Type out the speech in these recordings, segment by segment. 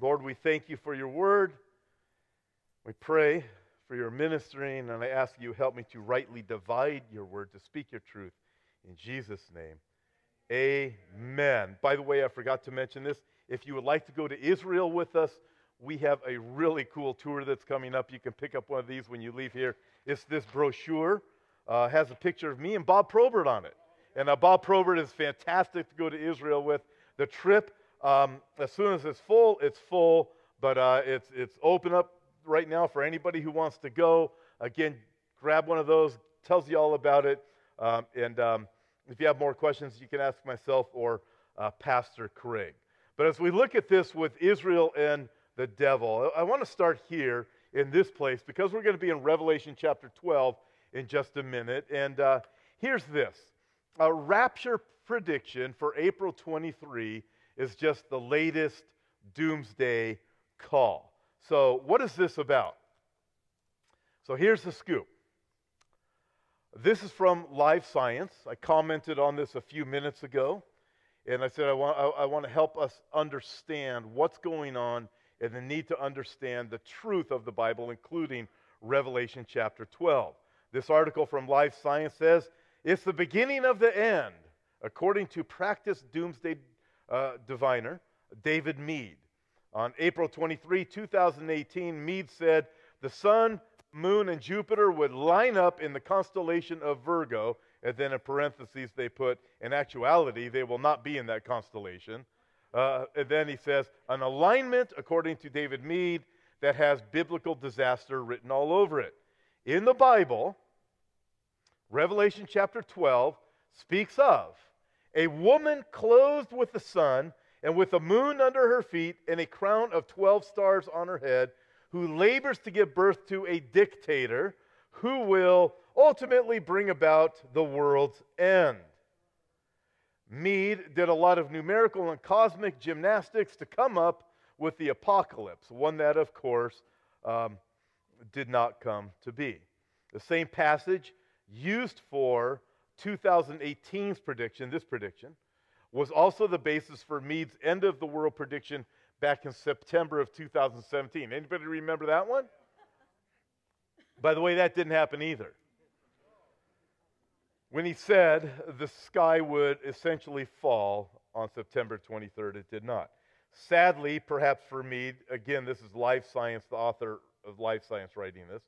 Lord, we thank you for your word. We pray for your ministering, and I ask you help me to rightly divide your word, to speak your truth. In Jesus' name, amen. By the way, I forgot to mention this. If you would like to go to Israel with us, we have a really cool tour that's coming up. You can pick up one of these when you leave here. It's this brochure, uh, has a picture of me and Bob Probert on it. And uh, Bob Probert is fantastic to go to Israel with. The trip, um, as soon as it's full, it's full, but uh, it's, it's open up right now for anybody who wants to go. Again, grab one of those, tells you all about it. Um, and um, if you have more questions, you can ask myself or uh, Pastor Craig. But as we look at this with Israel and the devil, I want to start here in this place because we're going to be in Revelation chapter 12 in just a minute. And uh, here's this a rapture prediction for April 23 is just the latest doomsday call. So, what is this about? So, here's the scoop. This is from Live Science. I commented on this a few minutes ago, and I said I want, I, I want to help us understand what's going on and the need to understand the truth of the Bible, including Revelation chapter 12. This article from Live Science says it's the beginning of the end according to practiced doomsday uh, diviner David Meade. On April 23, 2018, Meade said the sun, moon, and Jupiter would line up in the constellation of Virgo, and then in parentheses they put, in actuality, they will not be in that constellation. Uh, and then he says, an alignment, according to David Meade, that has biblical disaster written all over it. In the Bible, Revelation chapter 12 speaks of a woman clothed with the sun and with the moon under her feet and a crown of 12 stars on her head, who labors to give birth to a dictator who will ultimately bring about the world's end. Meade did a lot of numerical and cosmic gymnastics to come up with the apocalypse, one that, of course, um, did not come to be. The same passage used for 2018's prediction, this prediction, was also the basis for Meade's end of the world prediction back in September of 2017. Anybody remember that one? By the way, that didn't happen either. When he said the sky would essentially fall on September 23rd, it did not. Sadly, perhaps for Meade, again, this is Live Science, the author of Live Science writing this.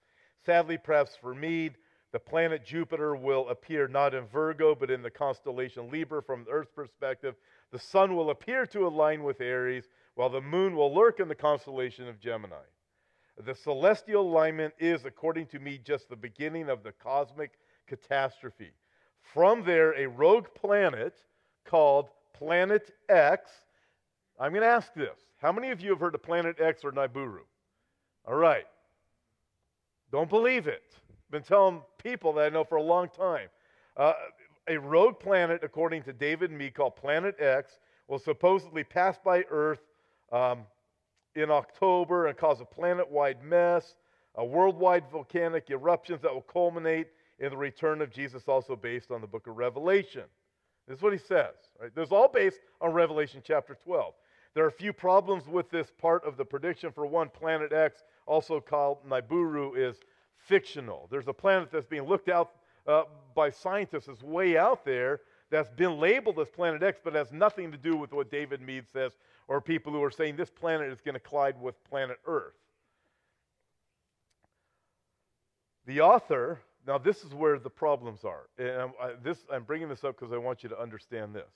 Sadly, perhaps for Meade, the planet Jupiter will appear not in Virgo, but in the constellation Libra from the Earth's perspective. The sun will appear to align with Aries, while the moon will lurk in the constellation of Gemini. The celestial alignment is, according to Meade, just the beginning of the cosmic catastrophe. From there, a rogue planet called Planet X. I'm going to ask this. How many of you have heard of Planet X or Nibiru? All right. Don't believe it been telling people that I know for a long time. Uh, a rogue planet, according to David Meade, called Planet X, will supposedly pass by Earth um, in October and cause a planet wide mess, a worldwide volcanic eruptions that will culminate in the return of Jesus, also based on the book of Revelation. This is what he says. Right? This is all based on Revelation chapter 12. There are a few problems with this part of the prediction. For one, Planet X, also called Nibiru, is fictional. There's a planet that's being looked out uh, by scientists as way out there that's been labeled as Planet X, but has nothing to do with what David Meade says, or people who are saying this planet is going to collide with planet Earth. The author, now this is where the problems are. And I'm, I, this, I'm bringing this up because I want you to understand this.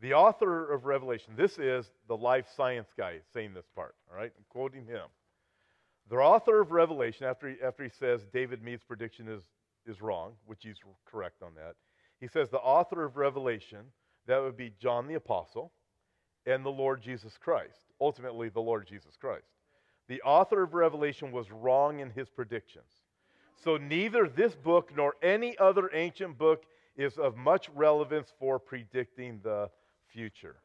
The author of Revelation, this is the Live Science guy saying this part, all right? I'm quoting him. The author of Revelation, after he, after he says David Meade's prediction is, is wrong, which he's correct on that, he says the author of Revelation, that would be John the Apostle, and the Lord Jesus Christ, ultimately the Lord Jesus Christ. The author of Revelation was wrong in his predictions. So neither this book nor any other ancient book is of much relevance for predicting the future.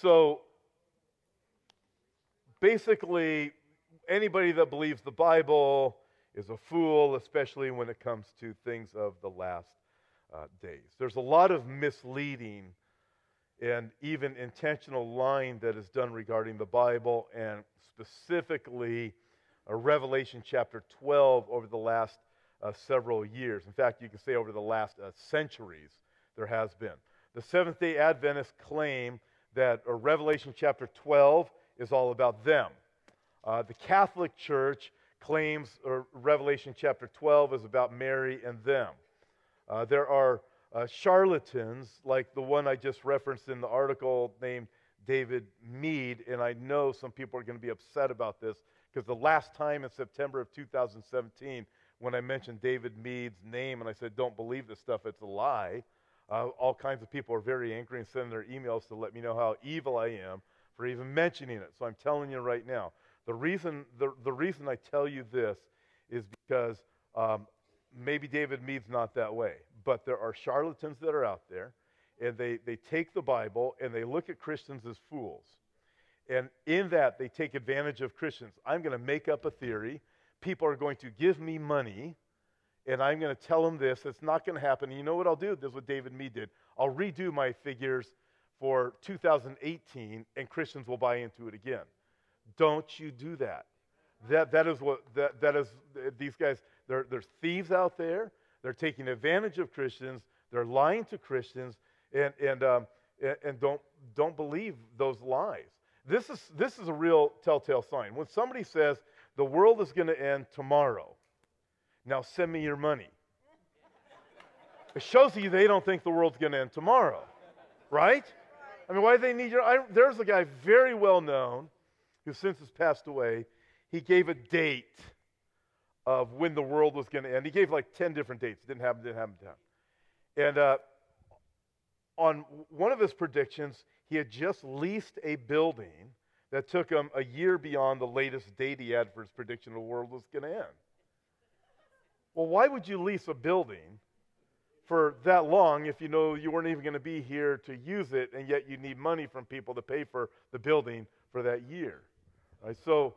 So basically, anybody that believes the Bible is a fool, especially when it comes to things of the last uh, days. There's a lot of misleading and even intentional lying that is done regarding the Bible and specifically uh, Revelation chapter 12 over the last uh, several years. In fact, you can say over the last uh, centuries, there has been. The Seventh day Adventists claim that uh, Revelation chapter 12 is all about them. Uh, the Catholic Church claims uh, Revelation chapter 12 is about Mary and them. Uh, there are uh, charlatans like the one I just referenced in the article named David Meade, and I know some people are going to be upset about this because the last time in September of 2017, when I mentioned David Meade's name and I said, don't believe this stuff, it's a lie, uh, all kinds of people are very angry and sending their emails to let me know how evil I am for even mentioning it. So I'm telling you right now. The reason, the, the reason I tell you this is because um, maybe David Meade's not that way, but there are charlatans that are out there, and they, they take the Bible and they look at Christians as fools. And in that, they take advantage of Christians. I'm going to make up a theory. People are going to give me money, and I'm going to tell them this. It's not going to happen. And you know what I'll do? This is what David Meade did. I'll redo my figures for 2018, and Christians will buy into it again. Don't you do that. That, that is what, that, that is, these guys, there's thieves out there. They're taking advantage of Christians. They're lying to Christians, and, and, um, and don't, don't believe those lies. This is, this is a real telltale sign. When somebody says, the world is going to end tomorrow, now send me your money. It shows you they don't think the world's going to end tomorrow, right? I mean, why do they need your? I, there's a guy very well known who since has passed away. He gave a date of when the world was going to end. He gave like 10 different dates. Didn't happen, didn't happen, didn't happen. And uh, on one of his predictions, he had just leased a building that took him a year beyond the latest date he had for his prediction the world was going to end. Well, why would you lease a building for that long if you know you weren't even going to be here to use it, and yet you need money from people to pay for the building for that year? So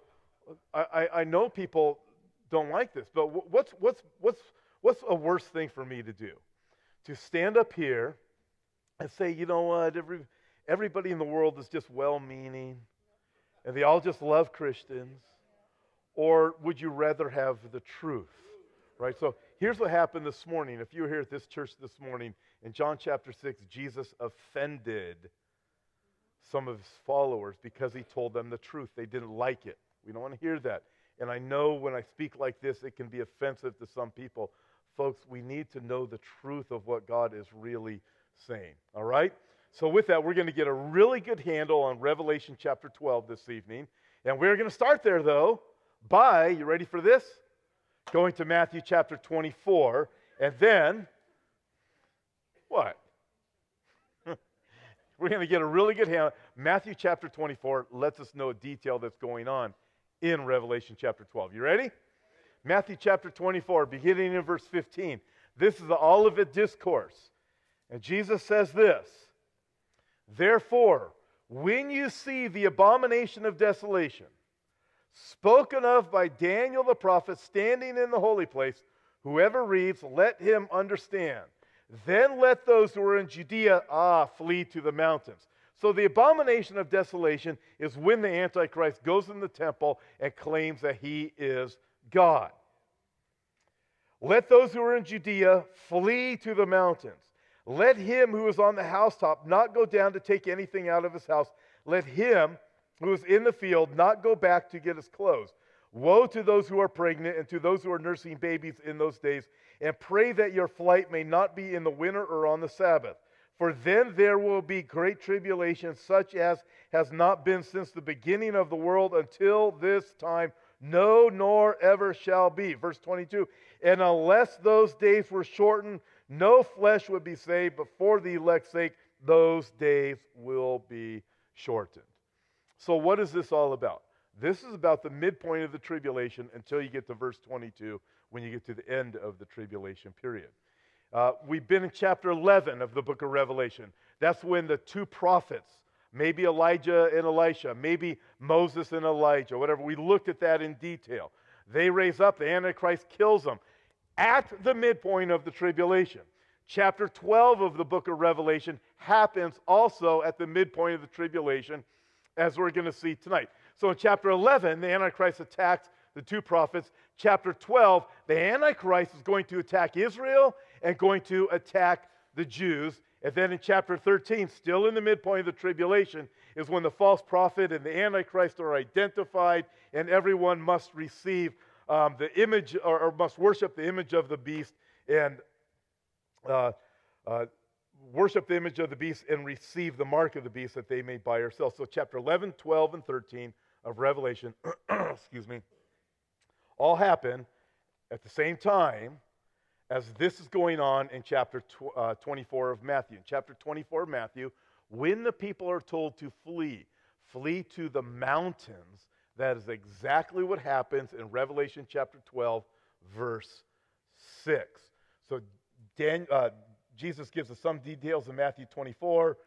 I, I know people don't like this, but what's, what's, what's, what's a worse thing for me to do? To stand up here and say, you know what, every, everybody in the world is just well meaning and they all just love Christians? Or would you rather have the truth? Right? So here's what happened this morning. If you were here at this church this morning, in John chapter 6, Jesus offended some of his followers because he told them the truth. They didn't like it. We don't want to hear that. And I know when I speak like this, it can be offensive to some people. Folks, we need to know the truth of what God is really saying. All right? So, with that, we're going to get a really good handle on Revelation chapter 12 this evening. And we're going to start there, though, by, you ready for this? Going to Matthew chapter 24. And then, what? We're going to get a really good handle. Matthew chapter 24 lets us know detail that's going on in Revelation chapter 12. You ready? Matthew chapter 24, beginning in verse 15. This is the Olivet Discourse. And Jesus says this Therefore, when you see the abomination of desolation, spoken of by Daniel the prophet standing in the holy place, whoever reads, let him understand. Then let those who are in Judea, ah, flee to the mountains. So the abomination of desolation is when the Antichrist goes in the temple and claims that he is God. Let those who are in Judea flee to the mountains. Let him who is on the housetop not go down to take anything out of his house. Let him who is in the field not go back to get his clothes. Woe to those who are pregnant and to those who are nursing babies in those days, and pray that your flight may not be in the winter or on the Sabbath for then there will be great tribulation, such as has not been since the beginning of the world until this time, no, nor ever shall be. Verse 22 And unless those days were shortened, no flesh would be saved, but for the elect's sake, those days will be shortened. So, what is this all about? This is about the midpoint of the tribulation until you get to verse 22 when you get to the end of the tribulation period. Uh, we've been in chapter 11 of the book of Revelation. That's when the two prophets, maybe Elijah and Elisha, maybe Moses and Elijah, whatever, we looked at that in detail. They raise up, the Antichrist kills them at the midpoint of the tribulation. Chapter 12 of the book of Revelation happens also at the midpoint of the tribulation, as we're going to see tonight. So in chapter 11, the Antichrist attacks the two prophets. Chapter 12, the Antichrist is going to attack Israel and going to attack the Jews. And then in chapter 13, still in the midpoint of the tribulation, is when the false prophet and the Antichrist are identified, and everyone must receive um, the image or, or, must worship the image of the beast and uh, uh, worship the image of the beast and receive the mark of the beast that they may buy or sell. So, chapter 11, 12, and 13 of Revelation, excuse me, all happen at the same time as this is going on in chapter tw- uh, 24 of Matthew. In chapter 24 of Matthew, when the people are told to flee, flee to the mountains, that is exactly what happens in Revelation chapter 12, verse 6. So Dan, uh, Jesus gives us some details in Matthew 24.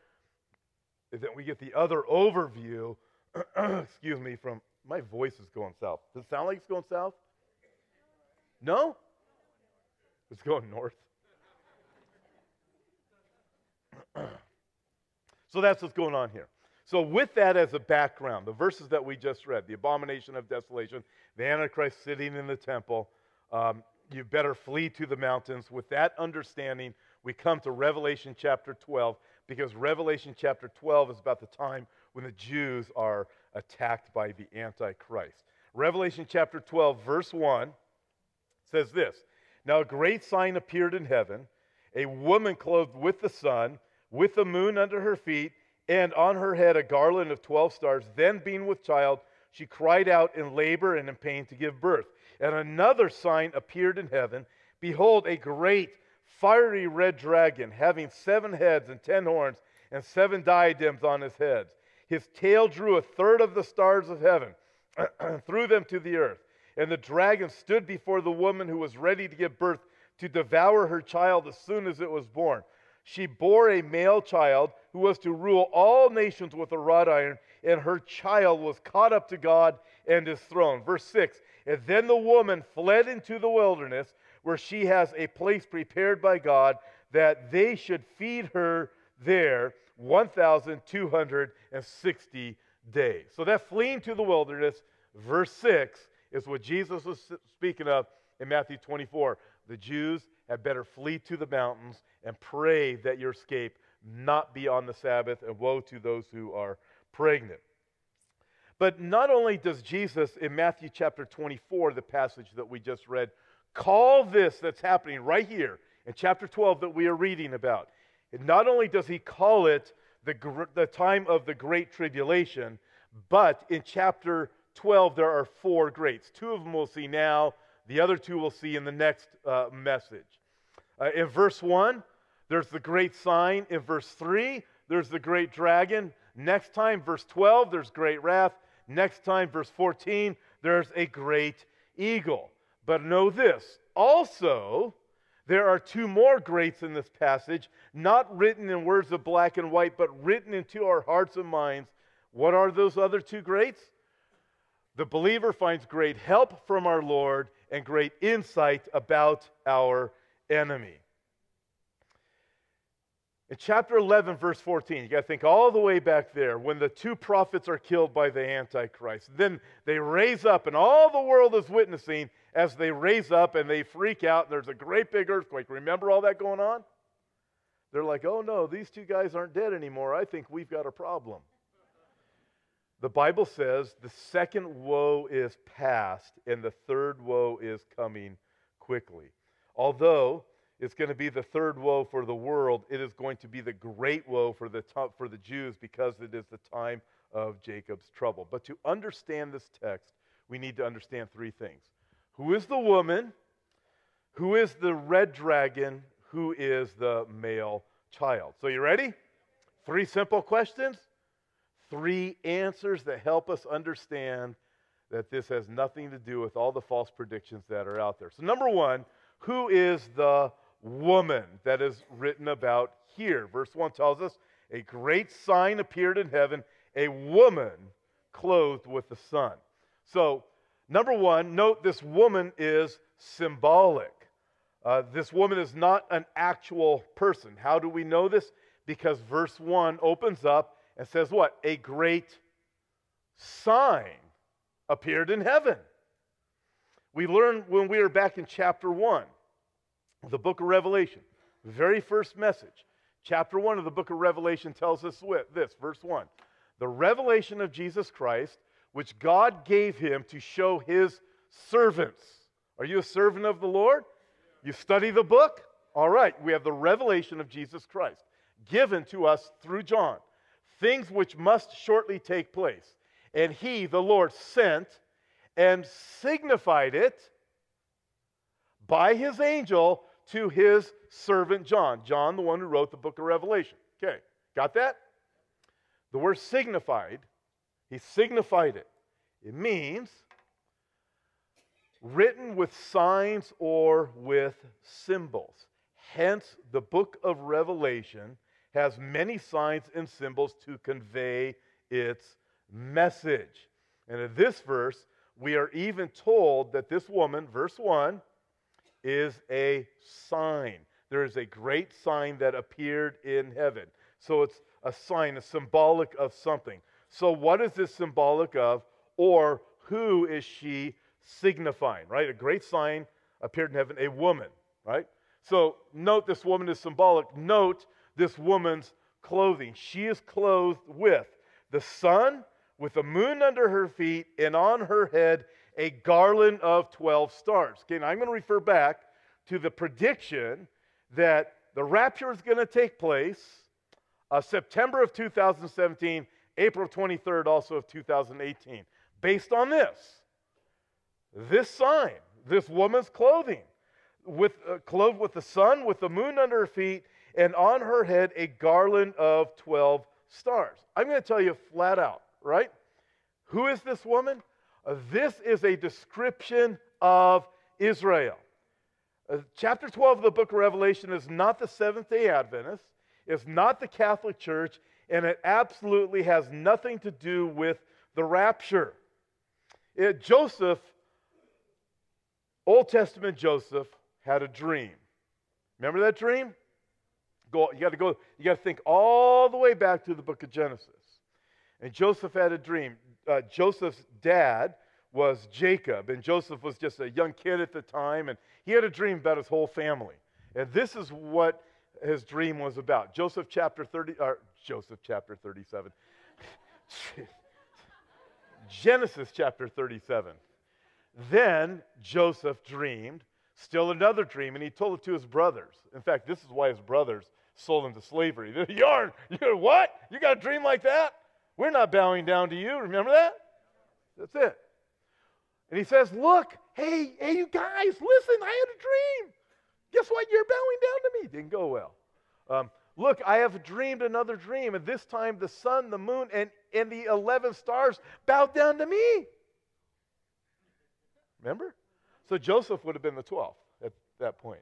And then we get the other overview, excuse me, from my voice is going south. Does it sound like it's going south? No? It's going north. so that's what's going on here. So, with that as a background, the verses that we just read, the abomination of desolation, the Antichrist sitting in the temple, um, you better flee to the mountains. With that understanding, we come to Revelation chapter 12, because Revelation chapter 12 is about the time when the Jews are attacked by the Antichrist. Revelation chapter 12, verse 1 says this now a great sign appeared in heaven a woman clothed with the sun, with the moon under her feet, and on her head a garland of 12 stars. Then, being with child, she cried out in labor and in pain to give birth. And another sign appeared in heaven Behold, a great fiery red dragon, having seven heads and ten horns, and seven diadems on his heads. His tail drew a third of the stars of heaven, and threw them to the earth. And the dragon stood before the woman who was ready to give birth to devour her child as soon as it was born. She bore a male child who was to rule all nations with a rod iron, and her child was caught up to God and his throne. Verse 6 And then the woman fled into the wilderness, where she has a place prepared by God that they should feed her there 1,260 days. So that fleeing to the wilderness, verse 6, is what Jesus was speaking of in Matthew 24. The Jews had better flee to the mountains and pray that your escape not be on the Sabbath, and woe to those who are pregnant. But not only does Jesus in Matthew chapter 24, the passage that we just read, call this that's happening right here in chapter 12 that we are reading about, and not only does he call it the, the time of the great tribulation, but in chapter 12, there are four greats. Two of them we'll see now, the other two we'll see in the next uh, message. Uh, in verse 1, there's the great sign. In verse 3, there's the great dragon. Next time, verse 12, there's great wrath. Next time, verse 14, there's a great eagle. But know this also, there are two more greats in this passage, not written in words of black and white, but written into our hearts and minds. What are those other two greats? The believer finds great help from our Lord and great insight about our enemy. In chapter 11, verse 14, you got to think all the way back there when the two prophets are killed by the Antichrist. Then they raise up, and all the world is witnessing as they raise up and they freak out. There's a great big earthquake. Remember all that going on? They're like, oh no, these two guys aren't dead anymore. I think we've got a problem. The Bible says the second woe is past and the third woe is coming quickly. Although it's going to be the third woe for the world, it is going to be the great woe for the, for the Jews because it is the time of Jacob's trouble. But to understand this text, we need to understand three things Who is the woman? Who is the red dragon? Who is the male child? So, you ready? Three simple questions three answers that help us understand that this has nothing to do with all the false predictions that are out there. So, number one, who is the woman that is written about here? Verse 1 tells us a great sign appeared in heaven, a woman clothed with the sun. So, number one, note this woman is symbolic. Uh, this woman is not an actual person. How do we know this? Because verse 1 opens up and says, What? A great sign appeared in heaven. We learned when we were back in chapter 1 the book of Revelation, very first message. Chapter 1 of the book of Revelation tells us this, verse 1. The revelation of Jesus Christ, which God gave him to show his servants. Are you a servant of the Lord? You study the book? All right, we have the revelation of Jesus Christ given to us through John, things which must shortly take place. And he, the Lord, sent and signified it by his angel to his servant John. John, the one who wrote the book of Revelation. Okay, got that? The word signified, he signified it. It means written with signs or with symbols. Hence, the book of Revelation has many signs and symbols to convey its message. And in this verse, we are even told that this woman, verse 1, is a sign. There is a great sign that appeared in heaven. So it's a sign, a symbolic of something. So, what is this symbolic of, or who is she signifying, right? A great sign appeared in heaven, a woman, right? So note this woman is symbolic. Note this woman's clothing. She is clothed with the sun, with the moon under her feet, and on her head a garland of 12 stars. Okay, now I'm going to refer back to the prediction that the rapture is going to take place uh, September of 2017, April 23rd, also of 2018. Based on this, this sign, this woman's clothing, with, uh, clothed with the sun, with the moon under her feet, and on her head a garland of 12 stars. I'm going to tell you flat out, right? Who is this woman? Uh, this is a description of Israel. Uh, chapter 12 of the book of Revelation is not the Seventh day Adventists, it's not the Catholic Church, and it absolutely has nothing to do with the rapture. It, Joseph Old Testament Joseph had a dream. Remember that dream? Go, you got to go, you got to think all the way back to the book of Genesis. And Joseph had a dream. Uh, Joseph's dad was Jacob, and Joseph was just a young kid at the time, and he had a dream about his whole family. And this is what his dream was about. Joseph chapter 30, or Joseph chapter 37. Genesis chapter 37. Then Joseph dreamed still another dream, and he told it to his brothers. In fact, this is why his brothers sold him to slavery. you are, you're what? You got a dream like that? We're not bowing down to you. Remember that? That's it. And he says, Look, hey, hey, you guys, listen, I had a dream. Guess what? You're bowing down to me. Didn't go well. Um, Look, I have dreamed another dream, and this time the sun, the moon, and, and the 11 stars bowed down to me. Remember? So Joseph would have been the 12th at that point.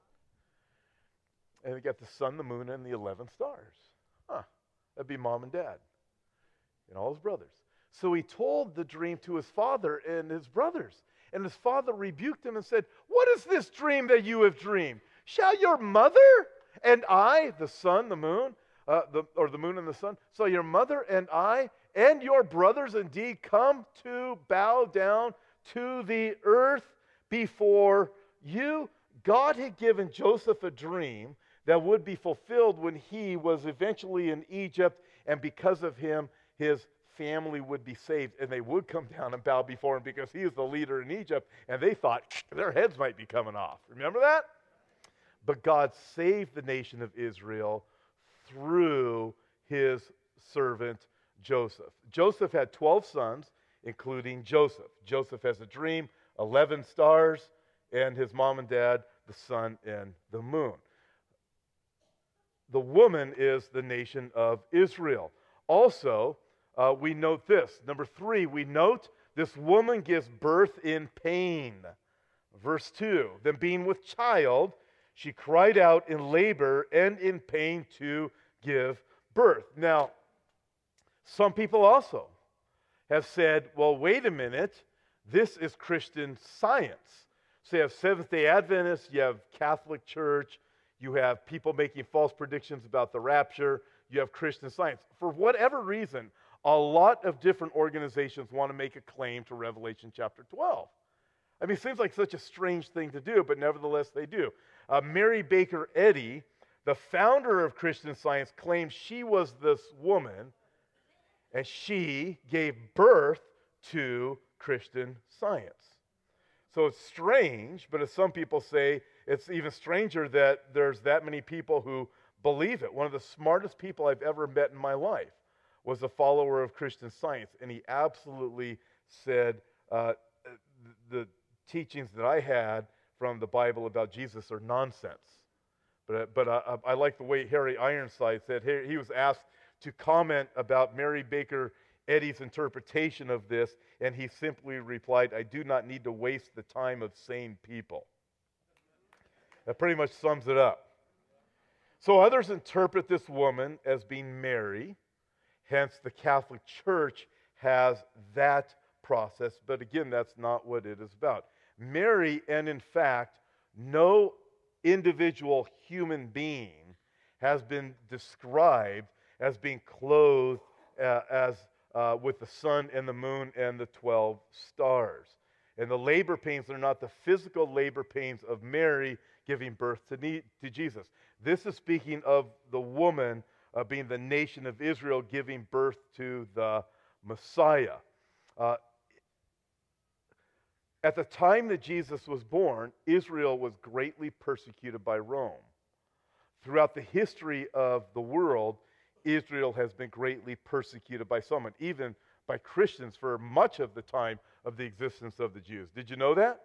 And he got the sun, the moon, and the 11 stars. Huh. That'd be mom and dad and all his brothers. So he told the dream to his father and his brothers. And his father rebuked him and said, What is this dream that you have dreamed? Shall your mother and I, the sun, the moon, uh, the, or the moon and the sun, so your mother and I and your brothers indeed come to bow down to the earth before you. God had given Joseph a dream that would be fulfilled when he was eventually in Egypt, and because of him, his family would be saved, and they would come down and bow before him because he is the leader in Egypt, and they thought their heads might be coming off. Remember that? But God saved the nation of Israel through his servant Joseph. Joseph had 12 sons including Joseph. Joseph has a dream, 11 stars, and his mom and dad, the sun and the moon. The woman is the nation of Israel. Also, uh, we note this. Number three, we note this woman gives birth in pain. Verse 2 Then, being with child, she cried out in labor and in pain to give birth. Now, some people also have said, well, wait a minute, this is Christian science. So you have Seventh day Adventists, you have Catholic Church, you have people making false predictions about the rapture, you have Christian science. For whatever reason, a lot of different organizations want to make a claim to Revelation chapter 12. I mean, it seems like such a strange thing to do, but nevertheless they do. Uh, Mary Baker Eddy, the founder of Christian Science, claims she was this woman and she gave birth to Christian Science. So it's strange, but as some people say, it's even stranger that there's that many people who believe it. One of the smartest people I've ever met in my life was a follower of Christian Science, and he absolutely said uh, the teachings that I had from the Bible about Jesus are nonsense. But, uh, but uh, I like the way Harry Ironside said. He was asked to comment about Mary Baker Eddy's interpretation of this, and he simply replied, I do not need to waste the time of sane people. That pretty much sums it up. So others interpret this woman as being Mary, hence, the Catholic Church has that process, but again, that's not what it is about. Mary, and in fact, no individual human being has been described as being clothed uh, as uh, with the sun and the moon and the 12 stars. And the labor pains are not the physical labor pains of Mary giving birth to, to Jesus. This is speaking of the woman uh, being the nation of Israel giving birth to the Messiah. Uh, at the time that Jesus was born, Israel was greatly persecuted by Rome. Throughout the history of the world, Israel has been greatly persecuted by someone, even by Christians for much of the time of the existence of the Jews. Did you know that?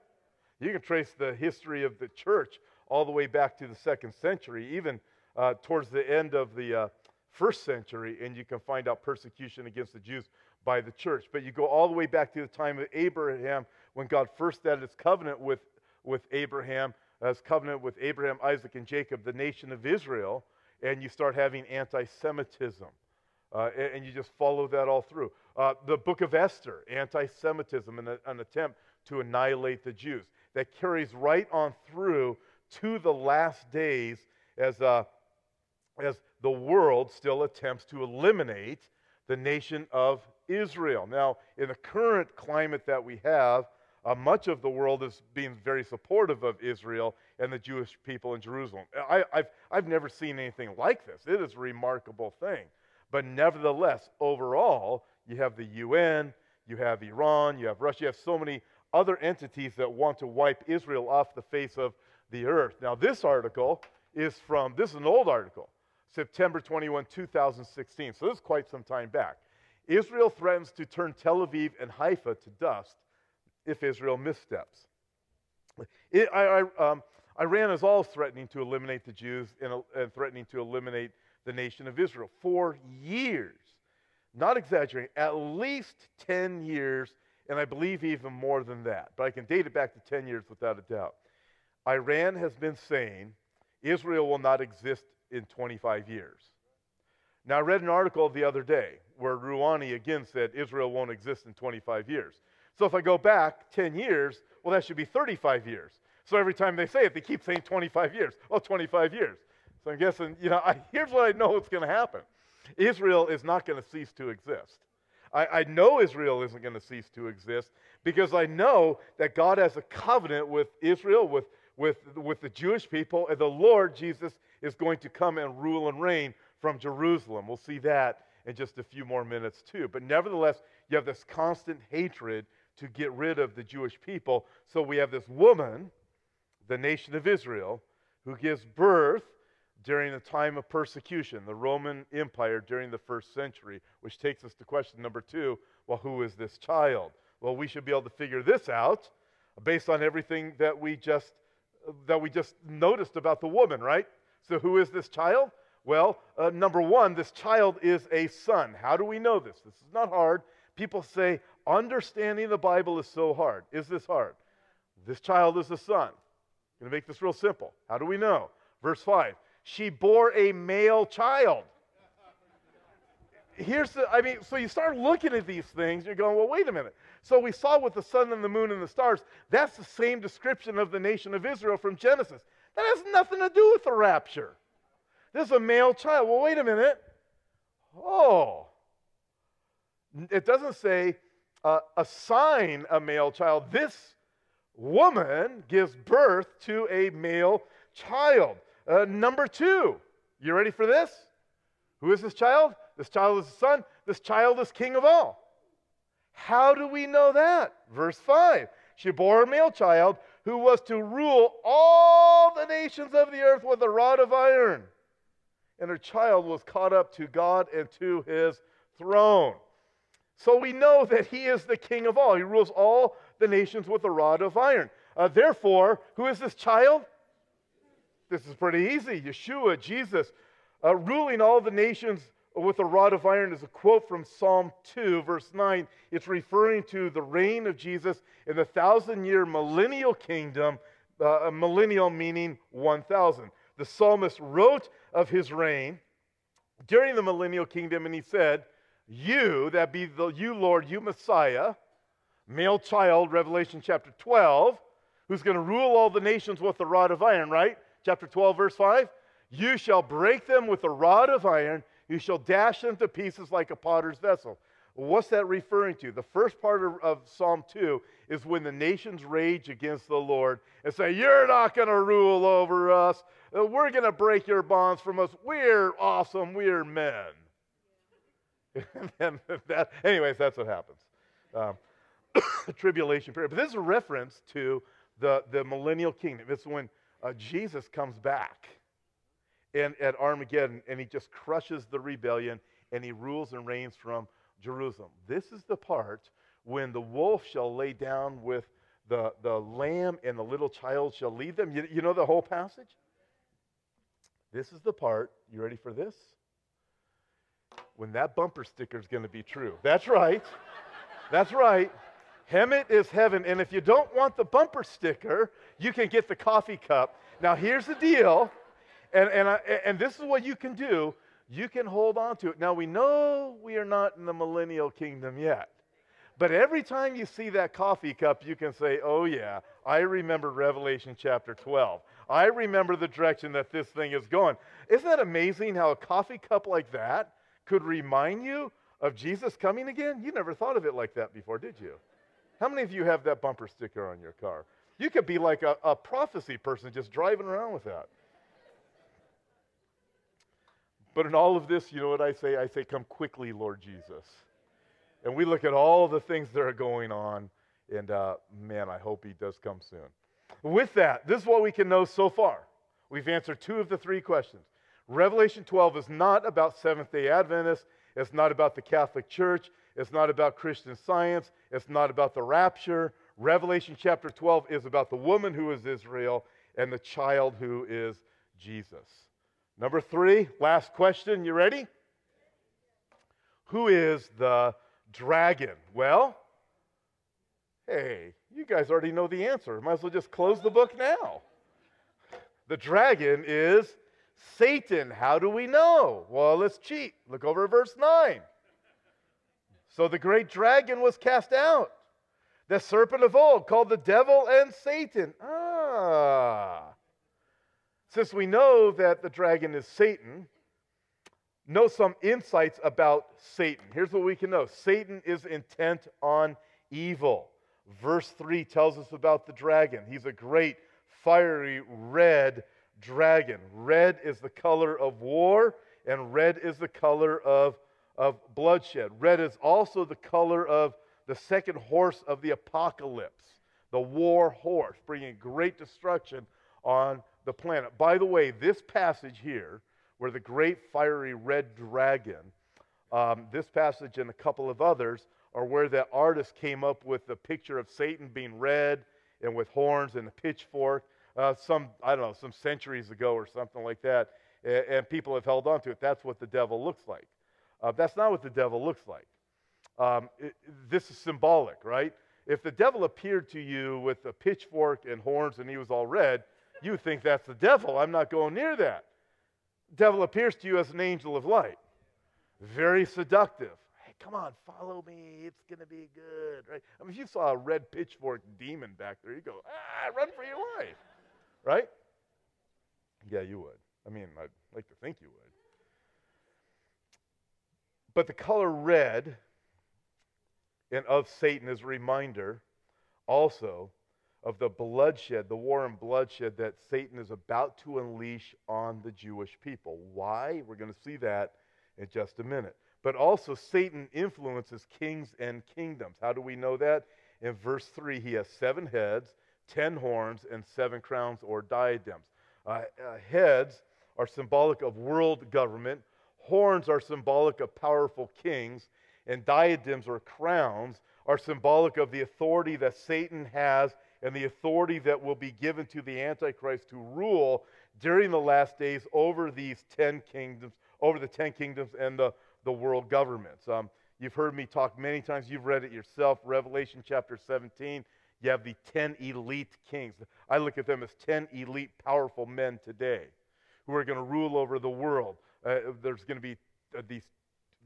You can trace the history of the church all the way back to the second century, even uh, towards the end of the uh, first century, and you can find out persecution against the Jews by the church. But you go all the way back to the time of Abraham when God first added his covenant with, with Abraham, as covenant with Abraham, Isaac, and Jacob, the nation of Israel and you start having anti Semitism. Uh, and, and, you just follow that all through. Uh, the book of Esther, anti Semitism, and an attempt to annihilate the Jews. That carries right on through to the last days as, uh, as the world still attempts to eliminate the nation of Israel. Now, in the current climate that we have, uh, much of the world is being very supportive of Israel and the Jewish people in Jerusalem. I, have I've never seen anything like this. It is a remarkable thing. But nevertheless, overall, you have the UN, you have Iran, you have Russia, you have so many other entities that want to wipe Israel off the face of the earth. Now, this article is from, this is an old article, September 21, 2016. So this is quite some time back. Israel threatens to turn Tel Aviv and Haifa to dust if Israel missteps. It, I, I, um, Iran is all threatening to eliminate the Jews and, and threatening to eliminate the nation of Israel for years. Not exaggerating, at least 10 years, and I believe even more than that. But I can date it back to 10 years without a doubt. Iran has been saying Israel will not exist in 25 years. Now, I read an article the other day where Rouhani again said Israel won't exist in 25 years. So if I go back 10 years, well, that should be 35 years. So every time they say it, they keep saying 25 years. Oh, 25 years. So I'm guessing, you know, I, here's what I know what's going to happen Israel is not going to cease to exist. I, I know Israel isn't going to cease to exist because I know that God has a covenant with Israel, with, with, with the Jewish people, and the Lord Jesus is going to come and rule and reign from Jerusalem. We'll see that in just a few more minutes, too. But nevertheless, you have this constant hatred to get rid of the Jewish people. So we have this woman the nation of Israel, who gives birth during the time of persecution, the Roman Empire during the first century, which takes us to question number two well, who is this child? Well, we should be able to figure this out based on everything that we just that we just noticed about the woman, right? So, who is this child? Well, uh, number one, this child is a son. How do we know this? This is not hard. People say understanding the Bible is so hard. Is this hard? This child is a son. Going to make this real simple. How do we know? Verse 5 She bore a male child. here's the, I mean, so you start looking at these things, you're going, well, wait a minute. So we saw with the sun and the moon and the stars, that's the same description of the nation of Israel from Genesis. That has nothing to do with the rapture. This is a male child. Well, wait a minute. Oh. It doesn't say uh, assign a male child. This woman gives birth to a male child. Uh, number two, you ready for this? Who is this child? This child is the son. This child is king of all. How do we know that? Verse 5 She bore a male child who was to rule all the nations of the earth with a rod of iron. And her child was caught up to God and to his throne. So we know that he is the king of all. He rules all the nations with a rod of iron. Uh, therefore, who is this child? This is pretty easy. Yeshua, Jesus, uh, ruling all the nations with a rod of iron is a quote from Psalm 2, verse 9. It's referring to the reign of Jesus in the thousand year millennial kingdom, uh, millennial meaning 1,000. The psalmist wrote of his reign during the millennial kingdom, and he said, You, that be the you, Lord, you Messiah, male child, Revelation chapter 12, who's going to rule all the nations with a rod of iron, right? Chapter 12, verse 5. You shall break them with a rod of iron you shall dash them to pieces like a potter's vessel. What's that referring to? The first part of, of Psalm 2 is when the nations rage against the Lord and say, You're not going to rule over us. We're going to break your bonds from us. We're awesome. We're men. And that, anyways, that's what happens. Um, tribulation period. But this is a reference to the, the millennial kingdom. It's when uh, Jesus comes back and at Armageddon, and he just crushes the rebellion, and he rules and reigns from Jerusalem. This is the part when the wolf shall lay down with the, the lamb, and the little child shall lead them. You, you know the whole passage? This is the part, you ready for this? When that bumper sticker is going to be true. That's right. That's right. Hemet is heaven. And if you don't want the bumper sticker, you can get the coffee cup. Now, here's the deal and, and, I, and this is what you can do. You can hold on to it. Now, we know we are not in the millennial kingdom yet. But every time you see that coffee cup, you can say, oh, yeah, I remember Revelation chapter 12. I remember the direction that this thing is going. Isn't that amazing how a coffee cup like that could remind you of Jesus coming again? You never thought of it like that before, did you? How many of you have that bumper sticker on your car? You could be like a, a prophecy person just driving around with that. But in all of this, you know what I say? I say, Come quickly, Lord Jesus. And we look at all the things that are going on, and uh, man, I hope He does come soon. With that, this is what we can know so far. We've answered two of the three questions. Revelation 12 is not about Seventh day Adventists, it's not about the Catholic Church, it's not about Christian science, it's not about the rapture. Revelation chapter 12 is about the woman who is Israel and the child who is Jesus. Number three, last question. You ready? Who is the dragon? Well, hey, you guys already know the answer. Might as well just close the book now. The dragon is Satan. How do we know? Well, let's cheat. Look over verse 9. So the great dragon was cast out, the serpent of old, called the devil and Satan. Ah. Since we know that the dragon is Satan, know some insights about Satan. Here's what we can know Satan is intent on evil. Verse 3 tells us about the dragon. He's a great, fiery, red dragon. Red is the color of war, and red is the color of, of bloodshed. Red is also the color of the second horse of the apocalypse, the war horse, bringing great destruction on the planet. By the way, this passage here, where the great fiery red dragon, um, this passage and a couple of others are where that artist came up with the picture of Satan being red and with horns and a pitchfork. Uh, some, I don't know, some centuries ago or something like that. And, and people have held on to it. That's what the devil looks like. Uh, that's not what the devil looks like. Um, it, this is symbolic, right? If the devil appeared to you with a pitchfork and horns and he was all red, you think that's the devil. I'm not going near that. Devil appears to you as an angel of light. very seductive. Hey, come on, follow me. It's going to be good, right? I mean, if you saw a red pitchfork demon back there, you go, ah, run for your life, right? Yeah, you would. I mean, I'd like to think you would. But the color red and of Satan is a reminder also of the bloodshed, the war and bloodshed that Satan is about to unleash on the Jewish people. Why? We're going to see that in just a minute. But also, Satan influences kings and kingdoms. How do we know that? In verse 3, he has seven heads, ten horns, and seven crowns or diadems. Uh, uh, heads are symbolic of world government, horns are symbolic of powerful kings, and diadems or crowns are symbolic of the authority that Satan has and the authority that will be given to the Antichrist to rule during the last days over these ten kingdoms, over the ten kingdoms and the, the world governments. Um, you've heard me talk many times, you've read it yourself, Revelation chapter 17. You have the 10 elite kings. I look at them as 10 elite, powerful men today who are going to rule over the world. Uh, there's going to be uh, these,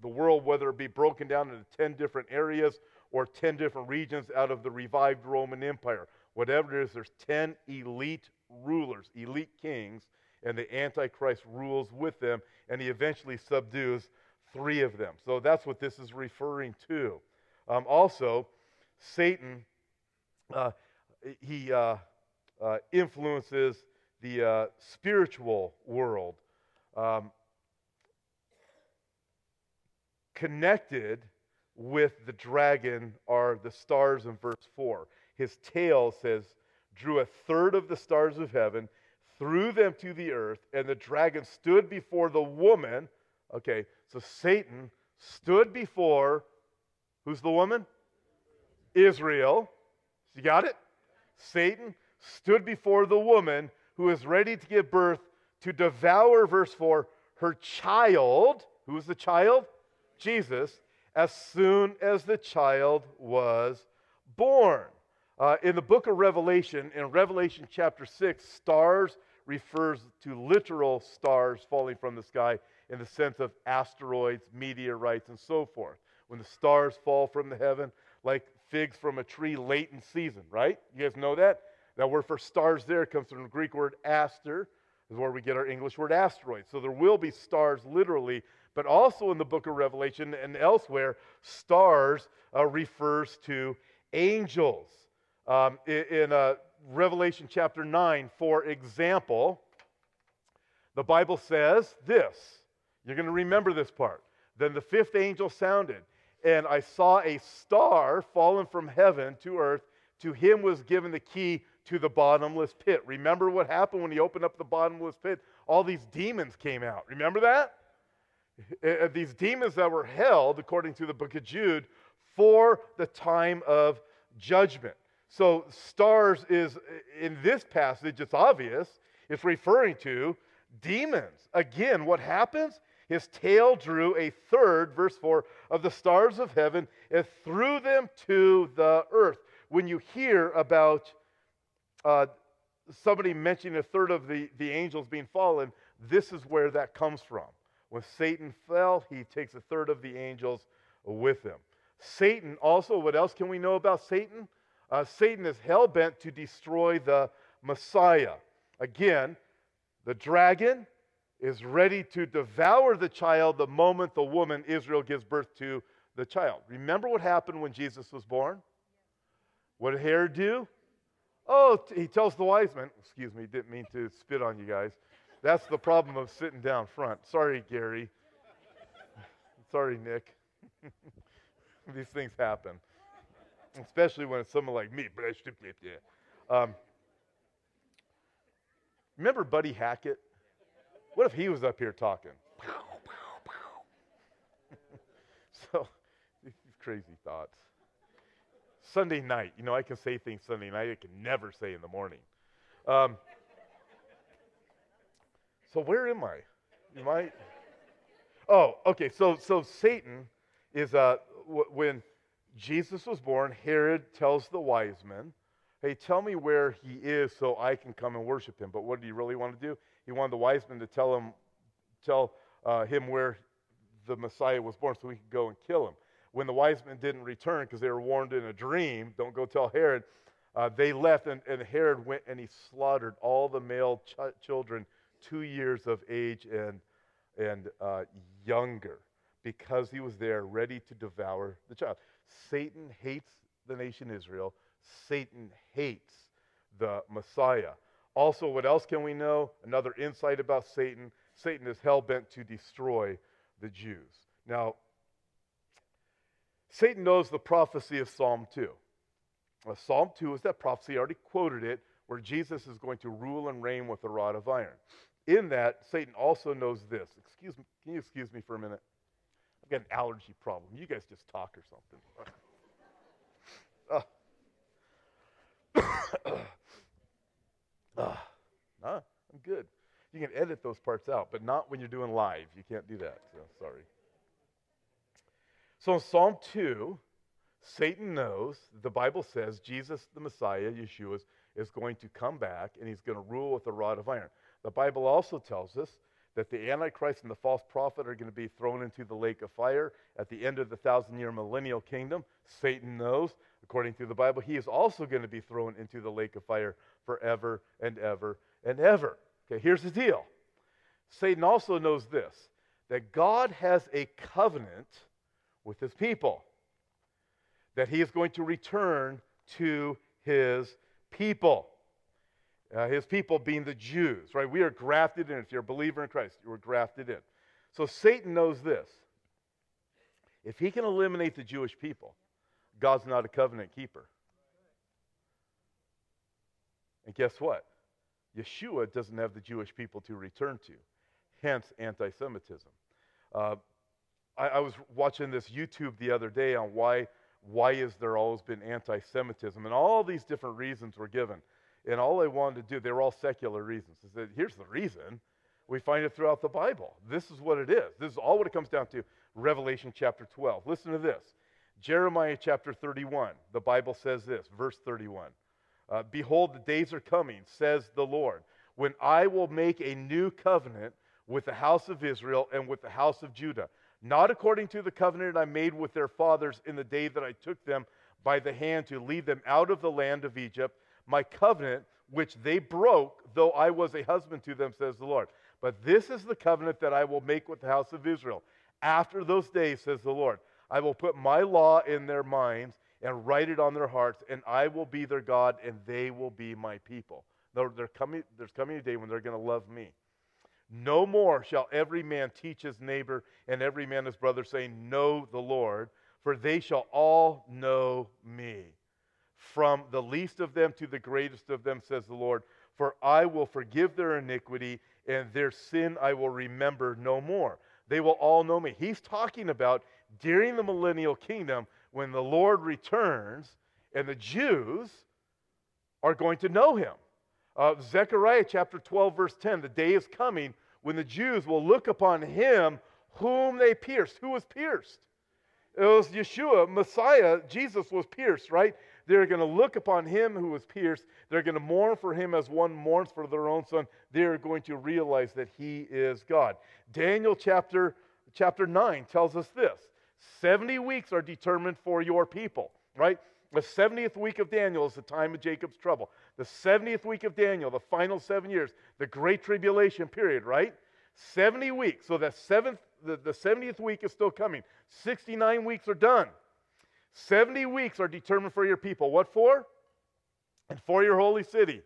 the world, whether it be broken down into 10 different areas or 10 different regions out of the revived Roman Empire. Whatever it is, there's 10 elite rulers, elite kings, and the Antichrist rules with them, and he eventually subdues three of them. So that's what this is referring to. Um, also, Satan, uh, he uh, uh, influences the uh, spiritual world. Um, connected with the dragon are the stars in verse 4. His tail says, drew a third of the stars of heaven, threw them to the earth, and the dragon stood before the woman. Okay, so Satan stood before, who's the woman? Israel. You got it? Satan stood before the woman who is ready to give birth to devour, verse 4, her child. Who is the child? Jesus as soon as the child was born. Uh, in the book of Revelation, in Revelation chapter 6, stars refers to literal stars falling from the sky in the sense of asteroids, meteorites, and so forth. When the stars fall from the heaven, like figs from a tree late in season, right? You guys know that? That word for stars there comes from the Greek word aster, is where we get our English word asteroid. So there will be stars literally but also in the book of Revelation and elsewhere, stars uh, refers to angels. Um, in, in uh, Revelation chapter 9, for example, the Bible says this. You're going to remember this part. Then the fifth angel sounded, and I saw a star fallen from heaven to earth. To him was given the key to the bottomless pit. Remember what happened when he opened up the bottomless pit? All these demons came out. Remember that? Uh, these demons that were held, according to the book of Jude, for the time of judgment. So, stars is, in this passage, it's obvious, it's referring to demons. Again, what happens? His tail drew a third, verse 4, of the stars of heaven and threw them to the earth. When you hear about uh, somebody mentioning a third of the, the angels being fallen, this is where that comes from. When Satan fell, he takes a third of the angels with him. Satan, also, what else can we know about Satan? Uh, Satan is hell bent to destroy the Messiah. Again, the dragon is ready to devour the child the moment the woman, Israel, gives birth to the child. Remember what happened when Jesus was born? What did Herod do? Oh, he tells the wise men, excuse me, didn't mean to spit on you guys. That's the problem of sitting down front. Sorry, Gary. Sorry, Nick. These things happen, especially when it's someone like me. Um, remember Buddy Hackett? What if he was up here talking? so, crazy thoughts. Sunday night, you know, I can say things Sunday night I can never say in the morning. Um, so where am I? Am I? Oh, okay. So so Satan is uh, w- when Jesus was born. Herod tells the wise men, "Hey, tell me where he is so I can come and worship him." But what did he really want to do? He wanted the wise men to tell him, tell uh, him where the Messiah was born so he could go and kill him. When the wise men didn't return because they were warned in a dream, don't go tell Herod, uh, they left, and, and, Herod went and he slaughtered all the male ch- children two years of age and, and uh, younger because he was there ready to devour the child. Satan hates the nation Israel, Satan hates the Messiah. Also, what else can we know? Another insight about Satan Satan is hell bent to destroy the Jews. Now, Satan knows the prophecy of Psalm 2. Uh, Psalm 2 is that prophecy, I already quoted it, where Jesus is going to rule and reign with a rod of iron. In that, Satan also knows this. Excuse me, can you excuse me for a minute? I've got an allergy problem. You guys just talk or something. uh. Uh, I'm good. You can edit those parts out, but not when you're doing live. You can't do that. So sorry. So in Psalm 2, Satan knows, the Bible says Jesus, the Messiah, Yeshua, is going to come back and he's going to rule with a rod of iron. The Bible also tells us that the Antichrist and the false prophet are going to be thrown into the lake of fire at the end of the thousand year millennial kingdom. Satan knows, according to the Bible, he is also going to be thrown into the lake of fire forever and ever and ever. Okay, here's the deal Satan also knows this that God has a covenant with his people that he is going to return to his people. Uh, his people being the Jews, right? We are grafted in. If you're a believer in Christ, you are grafted in. So Satan knows this. If he can eliminate the Jewish people, God's not a covenant keeper. And guess what? Yeshua doesn't have the Jewish people to return to, hence anti Semitism. Uh, I, I was watching this YouTube the other day on why why is there always been anti-Semitism? And all these different reasons were given. And all they wanted to do, they were all secular reasons. They said, here's the reason. We find it throughout the Bible. This is what it is. This is all what it comes down to. Revelation chapter 12. Listen to this. Jeremiah chapter 31. The Bible says this, verse 31. Uh, Behold, the days are coming, says the Lord, when I will make a new covenant with the house of Israel and with the house of Judah not according to the covenant I made with their fathers in the day that I took them by the hand to lead them out of the land of Egypt, my covenant which they broke, though I was a husband to them, says the Lord. But this is the covenant that I will make with the house of Israel. After those days, says the Lord, I will put my law in their minds and write it on their hearts, and I will be their God, and they will be my people. Coming, there's coming a day when they're going to love me. No more shall every man teach his neighbor and every man his brother, saying, Know the Lord, for they shall all know me. From the least of them to the greatest of them, says the Lord, for I will forgive their iniquity, and their sin I will remember no more. They will all know me. He's talking about during the millennial kingdom when the Lord returns and the Jews are going to know him. Uh, Zechariah chapter 12, verse 10 the day is coming when the Jews will look upon him whom they pierced. Who was pierced? It was Yeshua, Messiah. Jesus was pierced, right? They're going to look upon him who was pierced. They're going to mourn for him as one mourns for their own son. They're going to realize that he is God. Daniel chapter, chapter 9 tells us this 70 weeks are determined for your people, right? The 70th week of Daniel is the time of Jacob's trouble. The 70th week of Daniel, the final seven years, the great tribulation period, right? 70 weeks. So the, seventh, the, the 70th week is still coming. 69 weeks are done. 70 weeks are determined for your people. What for? And for your holy city.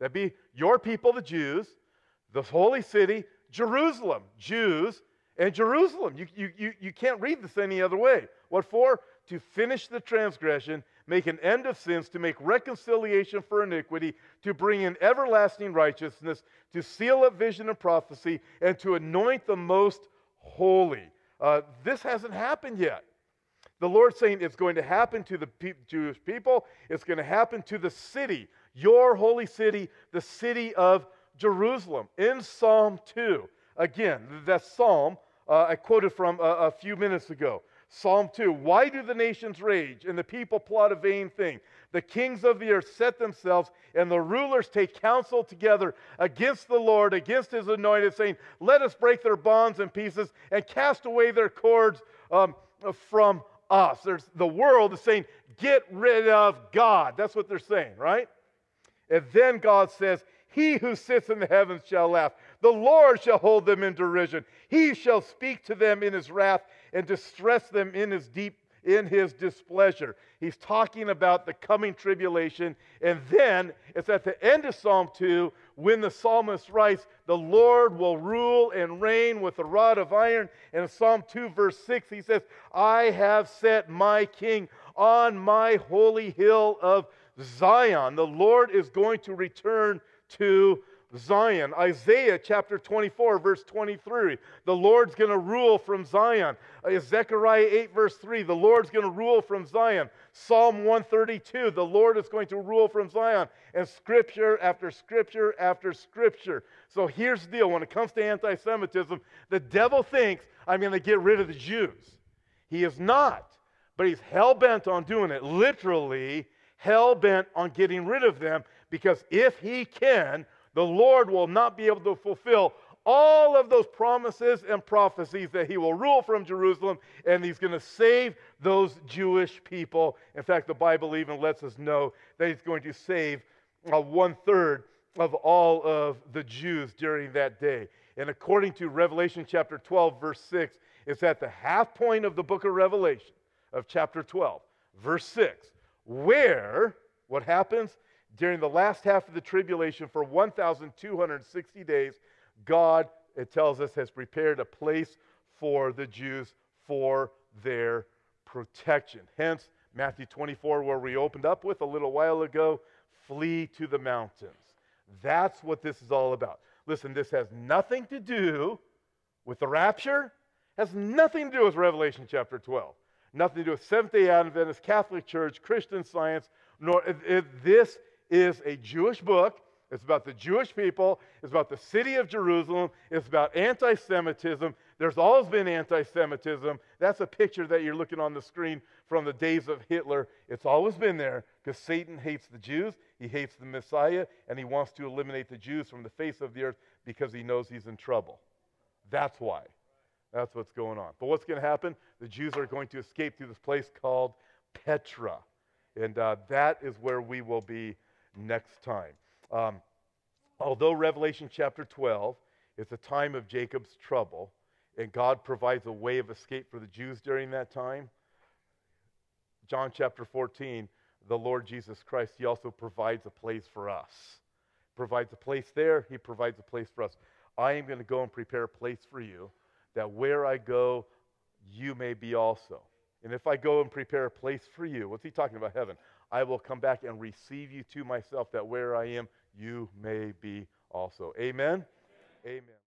That be your people, the Jews, the holy city, Jerusalem. Jews and Jerusalem. You, you, you, you can't read this any other way. What for? to finish the transgression, make an end of sins, to make reconciliation for iniquity, to bring in everlasting righteousness, to seal up vision and prophecy, and to anoint the most holy. Uh, this hasn't happened yet. The Lord's saying it's going to happen to the pe- Jewish people, it's going to happen to the city, your holy city, the city of Jerusalem. In Psalm 2, again, that psalm uh, I quoted from a, a few minutes ago. Psalm 2 Why do the nations rage and the people plot a vain thing? The kings of the earth set themselves, and the rulers take counsel together against the Lord, against his anointed, saying, Let us break their bonds in pieces and cast away their cords um, from us. There's, the world is saying, Get rid of God. That's what they're saying, right? And then God says, He who sits in the heavens shall laugh. The Lord shall hold them in derision. He shall speak to them in his wrath and distress them in his deep in his displeasure. He's talking about the coming tribulation. And then it's at the end of Psalm 2 when the psalmist writes, The Lord will rule and reign with a rod of iron. And in Psalm 2, verse 6, he says, I have set my king on my holy hill of Zion. The Lord is going to return to Zion. Isaiah chapter 24, verse 23. The Lord's going to rule from Zion. Uh, Zechariah 8, verse 3. The Lord's going to rule from Zion. Psalm 132. The Lord is going to rule from Zion. And scripture after scripture after scripture. So here's the deal when it comes to anti Semitism, the devil thinks I'm going to get rid of the Jews. He is not, but he's hell bent on doing it. Literally, hell bent on getting rid of them because if he can, the Lord will not be able to fulfill all of those promises and prophecies that he will rule from Jerusalem and he's going to save those Jewish people. In fact, the Bible even lets us know that he's going to save uh, one third of all of the Jews during that day. And according to Revelation chapter 12, verse 6, it's at the half point of the book of Revelation of chapter 12, verse 6, where what happens? During the last half of the tribulation for 1,260 days, God, it tells us, has prepared a place for the Jews for their protection. Hence, Matthew 24, where we opened up with a little while ago, flee to the mountains. That's what this is all about. Listen, this has nothing to do with the rapture, has nothing to do with Revelation chapter 12, nothing to do with Seventh day Adventist, Catholic Church, Christian science, nor it, it, this is a Jewish book. It's about the Jewish people. It's about the city of Jerusalem. It's about anti Semitism. There's always been anti Semitism. That's a picture that you're looking on the screen from the days of Hitler. It's always been there because Satan hates the Jews. He hates the Messiah, and he wants to eliminate the Jews from the face of the earth because he knows he's in trouble. That's why. That's what's going on. But what's going to happen? The Jews are going to escape to this place called Petra. And uh, that is where we will be next time. Um, although Revelation chapter 12 is a time of Jacob's trouble, and God provides a way of escape for the Jews during that time, John chapter 14, the Lord Jesus Christ, He also provides a place for us. Provides a place there, He provides a place for us. I am going to go and prepare a place for you that where I go, you may be also. And if I go and prepare a place for you, what's he talking about? Heaven. I will come back and receive you to myself, that where I am, you may be also. Amen? Amen. Amen.